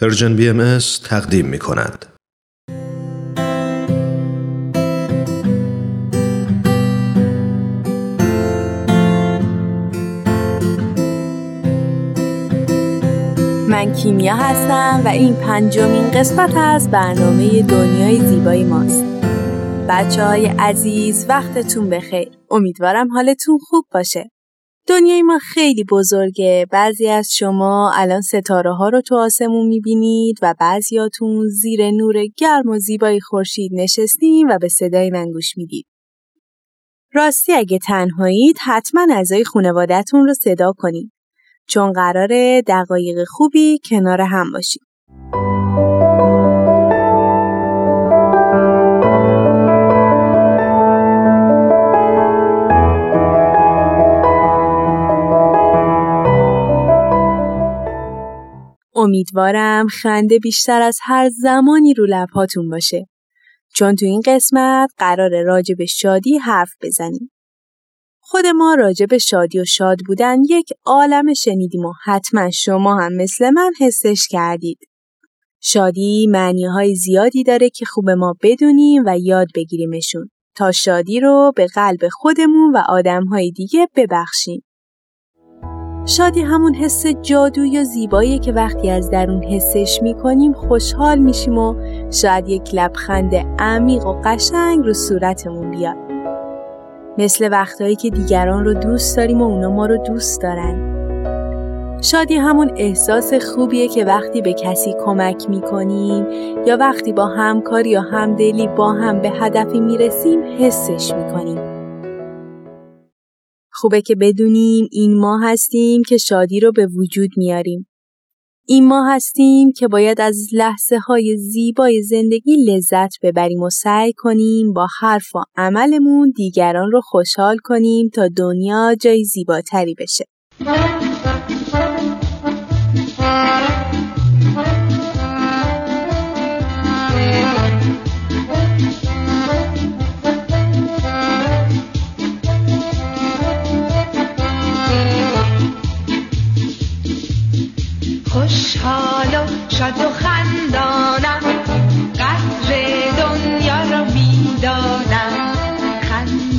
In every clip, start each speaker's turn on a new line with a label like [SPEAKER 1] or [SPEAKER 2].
[SPEAKER 1] Persian BM تقدیم می کند.
[SPEAKER 2] من کیمیا هستم و این پنجمین قسمت از برنامه دنیای زیبایی ماست. بچه های عزیز وقتتون بخیر. امیدوارم حالتون خوب باشه. دنیای ما خیلی بزرگه. بعضی از شما الان ستاره ها رو تو آسمون می‌بینید و بعضیاتون زیر نور گرم و زیبای خورشید نشستین و به صدای من گوش می‌دید. راستی اگه تنهایید حتما اعضای خانوادهتون رو صدا کنید. چون قرار دقایق خوبی کنار هم باشیم. امیدوارم خنده بیشتر از هر زمانی رو لبهاتون باشه. چون تو این قسمت قرار راجع به شادی حرف بزنیم. خود ما راجع به شادی و شاد بودن یک عالم شنیدیم و حتما شما هم مثل من حسش کردید. شادی معنی های زیادی داره که خوب ما بدونیم و یاد بگیریمشون تا شادی رو به قلب خودمون و آدم های دیگه ببخشیم. شادی همون حس جادویی و زیبایی که وقتی از درون حسش می‌کنیم خوشحال میشیم و شاید یک لبخند عمیق و قشنگ رو صورتمون بیاد. مثل وقتهایی که دیگران رو دوست داریم و اونا ما رو دوست دارن. شادی همون احساس خوبیه که وقتی به کسی کمک می‌کنیم یا وقتی با همکاری یا همدلی با هم به هدفی می‌رسیم حسش می‌کنیم. خوبه که بدونیم این ما هستیم که شادی رو به وجود میاریم. این ما هستیم که باید از لحظه های زیبای زندگی لذت ببریم و سعی کنیم با حرف و عملمون دیگران رو خوشحال کنیم تا دنیا جای زیباتری بشه.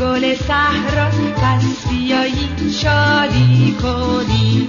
[SPEAKER 2] گل صحرا. پس بیایی شادی کنی.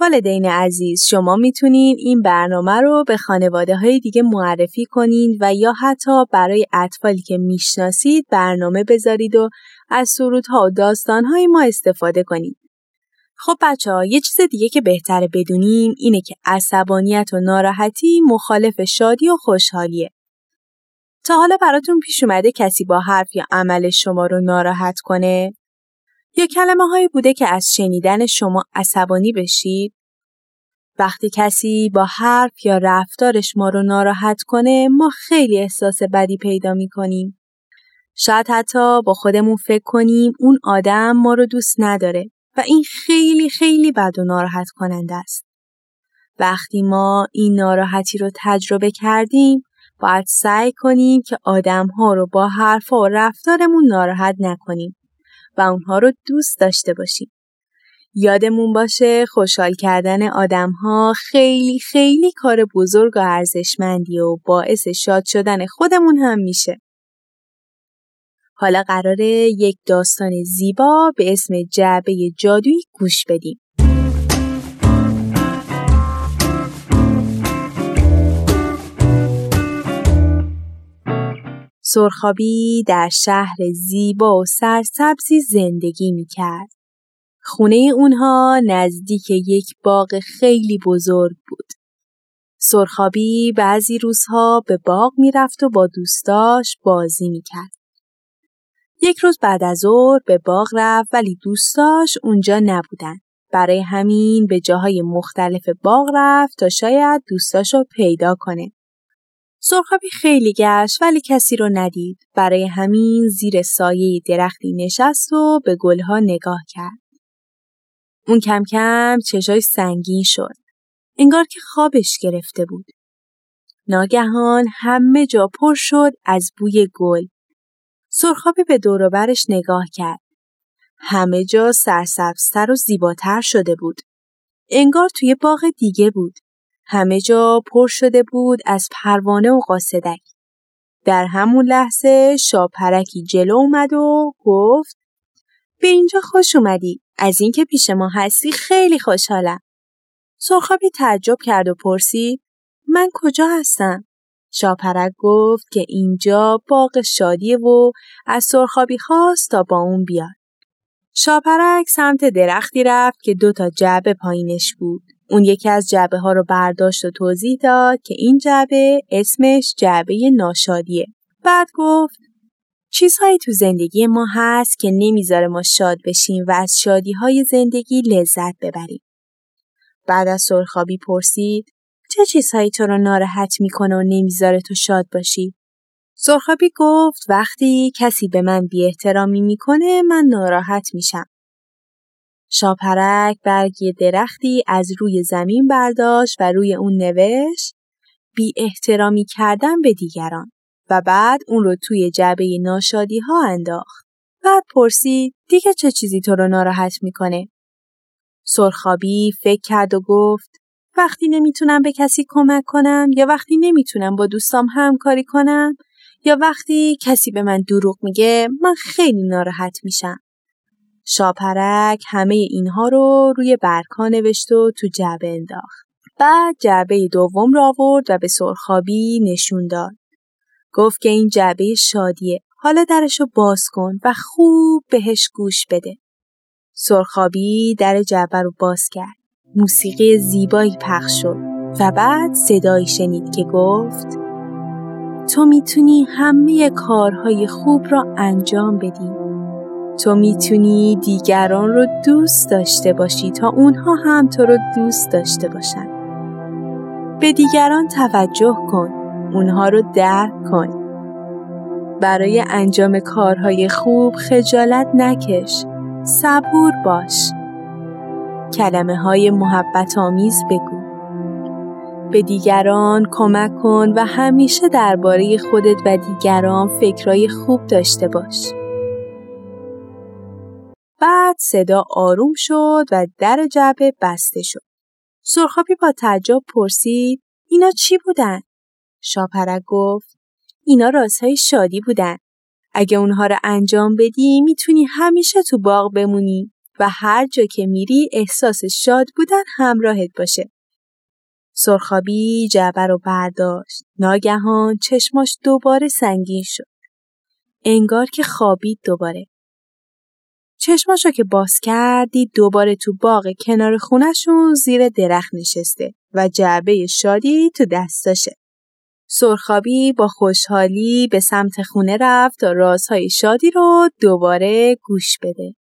[SPEAKER 2] والدین عزیز شما می‌تونین این برنامه رو به خانواده های دیگه معرفی کنید و یا حتی برای اطفالی که می‌شناسید برنامه بذارید و از سرودها و داستانهای ما استفاده کنید. خب بچه ها یه چیز دیگه که بهتره بدونیم اینه که عصبانیت و ناراحتی مخالف شادی و خوشحالیه. تا حالا براتون پیش اومده کسی با حرف یا عمل شما رو ناراحت کنه؟ یا کلمه هایی بوده که از شنیدن شما عصبانی بشید؟ وقتی کسی با حرف یا رفتارش ما رو ناراحت کنه ما خیلی احساس بدی پیدا می کنیم. شاید حتی با خودمون فکر کنیم اون آدم ما رو دوست نداره و این خیلی خیلی بد و ناراحت کننده است. وقتی ما این ناراحتی رو تجربه کردیم باید سعی کنیم که آدم ها رو با حرف و رفتارمون ناراحت نکنیم و اونها رو دوست داشته باشیم. یادمون باشه خوشحال کردن آدم ها خیلی خیلی کار بزرگ و ارزشمندی و باعث شاد شدن خودمون هم میشه. حالا قراره یک داستان زیبا به اسم جعبه جادویی گوش بدیم. سرخابی در شهر زیبا و سرسبزی زندگی می کرد. خونه اونها نزدیک یک باغ خیلی بزرگ بود. سرخابی بعضی روزها به باغ می‌رفت و با دوستاش بازی می‌کرد. یک روز بعد از ظهر به باغ رفت ولی دوستاش اونجا نبودن. برای همین به جاهای مختلف باغ رفت تا شاید دوستاشو پیدا کنه. سرخابی خیلی گشت ولی کسی رو ندید. برای همین زیر سایه درختی نشست و به گلها نگاه کرد. اون کم کم چشای سنگین شد. انگار که خوابش گرفته بود. ناگهان همه جا پر شد از بوی گل. سرخابی به دوروبرش نگاه کرد. همه جا سرسبزتر و زیباتر شده بود. انگار توی باغ دیگه بود. همه جا پر شده بود از پروانه و قاصدک. در همون لحظه شاپرکی جلو اومد و گفت به اینجا خوش اومدی. از اینکه پیش ما هستی خیلی خوشحالم. سرخابی تعجب کرد و پرسید من کجا هستم؟ شاپرک گفت که اینجا باغ شادیه و از سرخابی خواست تا با اون بیاد. شاپرک سمت درختی رفت که دو تا جعبه پایینش بود. اون یکی از جعبه ها رو برداشت و توضیح داد که این جعبه اسمش جعبه ناشادیه. بعد گفت چیزهایی تو زندگی ما هست که نمی‌ذاره ما شاد بشیم و از شادی های زندگی لذت ببریم. بعد از سرخابی پرسید چه چیزهایی تو رو ناراحت می‌کنه و نمی‌ذاره تو شاد باشی؟ سرخابی گفت وقتی کسی به من بی احترامی می‌کنه من ناراحت میشم. شاپرک برگی درختی از روی زمین برداشت و روی اون نوشت بی احترامی کردن به دیگران و بعد اون رو توی جعبه ناشادی ها انداخت. بعد پرسید دیگه چه چیزی تو رو ناراحت می‌کنه؟ سرخابی فکر کرد و گفت وقتی نمی‌تونم به کسی کمک کنم یا وقتی نمی‌تونم با دوستام همکاری کنم یا وقتی کسی به من دروغ میگه من خیلی ناراحت میشم. شاپرک همه اینها رو روی برکا نوشت و تو جعبه انداخت. بعد جعبه دوم را آورد و به سرخابی نشون داد. گفت که این جعبه شادیه. حالا درشو باز کن و خوب بهش گوش بده. سرخابی در جعبه رو باز کرد. موسیقی زیبایی پخش شد و بعد صدایی شنید که گفت تو می‌تونی همه کارهای خوب را انجام بدی. تو می‌تونی دیگران رو دوست داشته باشی تا اونها هم تو رو دوست داشته باشن. به دیگران توجه کن. اونها رو درک کن. برای انجام کارهای خوب خجالت نکش. صبور باش. کلمه های محبت آمیز بگو. به دیگران کمک کن و همیشه درباره خودت و دیگران فکرای خوب داشته باش. صدا آروم شد و در جعبه بسته شد. سرخابی با تعجب پرسید اینا چی بودن؟ شاپرک گفت اینا رازهای شادی بودن. اگه اونها رو انجام بدی می‌تونی همیشه تو باغ بمونی و هر جا که میری احساس شاد بودن همراهت باشه. سرخابی جعبه رو برداشت. ناگهان چشماش دوباره سنگین شد. انگار که خوابید دوباره. چشماشو که باز کردی دوباره تو باغ کنار خونشون زیر درخت نشسته و جعبه شادی تو دستاشه. سرخابی با خوشحالی به سمت خونه رفت تا رازهای شادی رو دوباره گوش بده.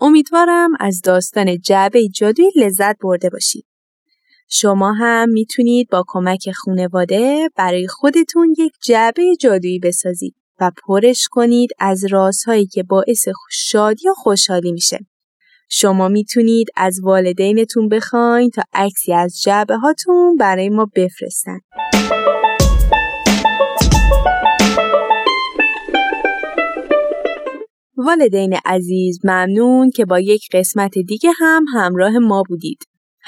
[SPEAKER 2] امیدوارم از داستان جعبه جادویی لذت برده باشید. شما هم می‌تونید با کمک خونواده برای خودتون یک جعبه جادویی بسازید و پرش کنید از رازهایی که باعث شادی و خوشحالی میشه. شما می‌تونید از والدینتون بخواین تا عکسی از جعبه هاتون برای ما بفرستن. والدین عزیز ممنون که با یک قسمت دیگه هم همراه ما بودید.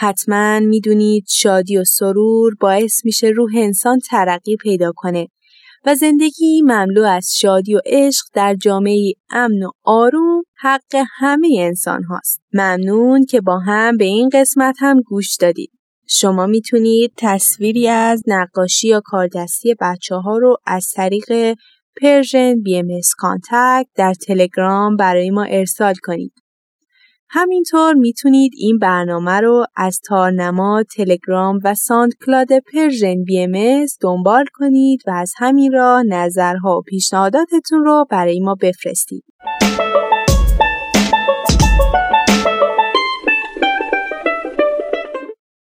[SPEAKER 2] حتما می‌دونید شادی و سرور باعث میشه روح انسان ترقی پیدا کنه و زندگی مملو از شادی و عشق در جامعه امن و آروم حق همه انسان هاست. ممنون که با هم به این قسمت هم گوش دادید. شما می‌تونید تصویری از نقاشی یا کاردستی بچه ها رو از طریق Persian BM در تلگرام برای ما ارسال کنید. همینطور می‌تونید این برنامه رو از تارنما، تلگرام و SoundCloud Persian BM دنبال کنید و از همین راه نظرها و پیشنهاداتتون رو برای ما بفرستید.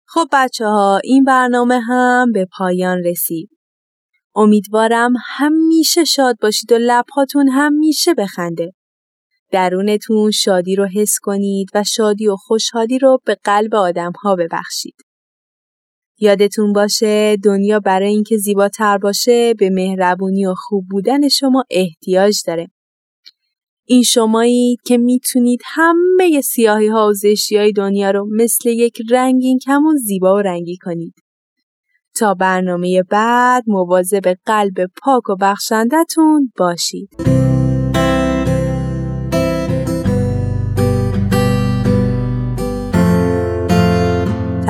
[SPEAKER 2] خب بچه ها این برنامه هم به پایان رسید. امیدوارم همیشه شاد باشید و لبهاتون همیشه بخنده. درونتون شادی رو حس کنید و شادی و خوشحالی رو به قلب آدم ها ببخشید. یادتون باشه دنیا برای اینکه زیباتر باشه به مهربونی و خوب بودن شما احتیاج داره. این شمایید که می‌تونید همه سیاهی ها و زشتی های دنیا رو مثل یک رنگین کمون زیبا و رنگی کنید. تا برنامه بعد مواظب قلب پاک و بخشندتون باشید.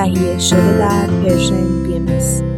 [SPEAKER 2] تهیه شده در پرژن بی ام از.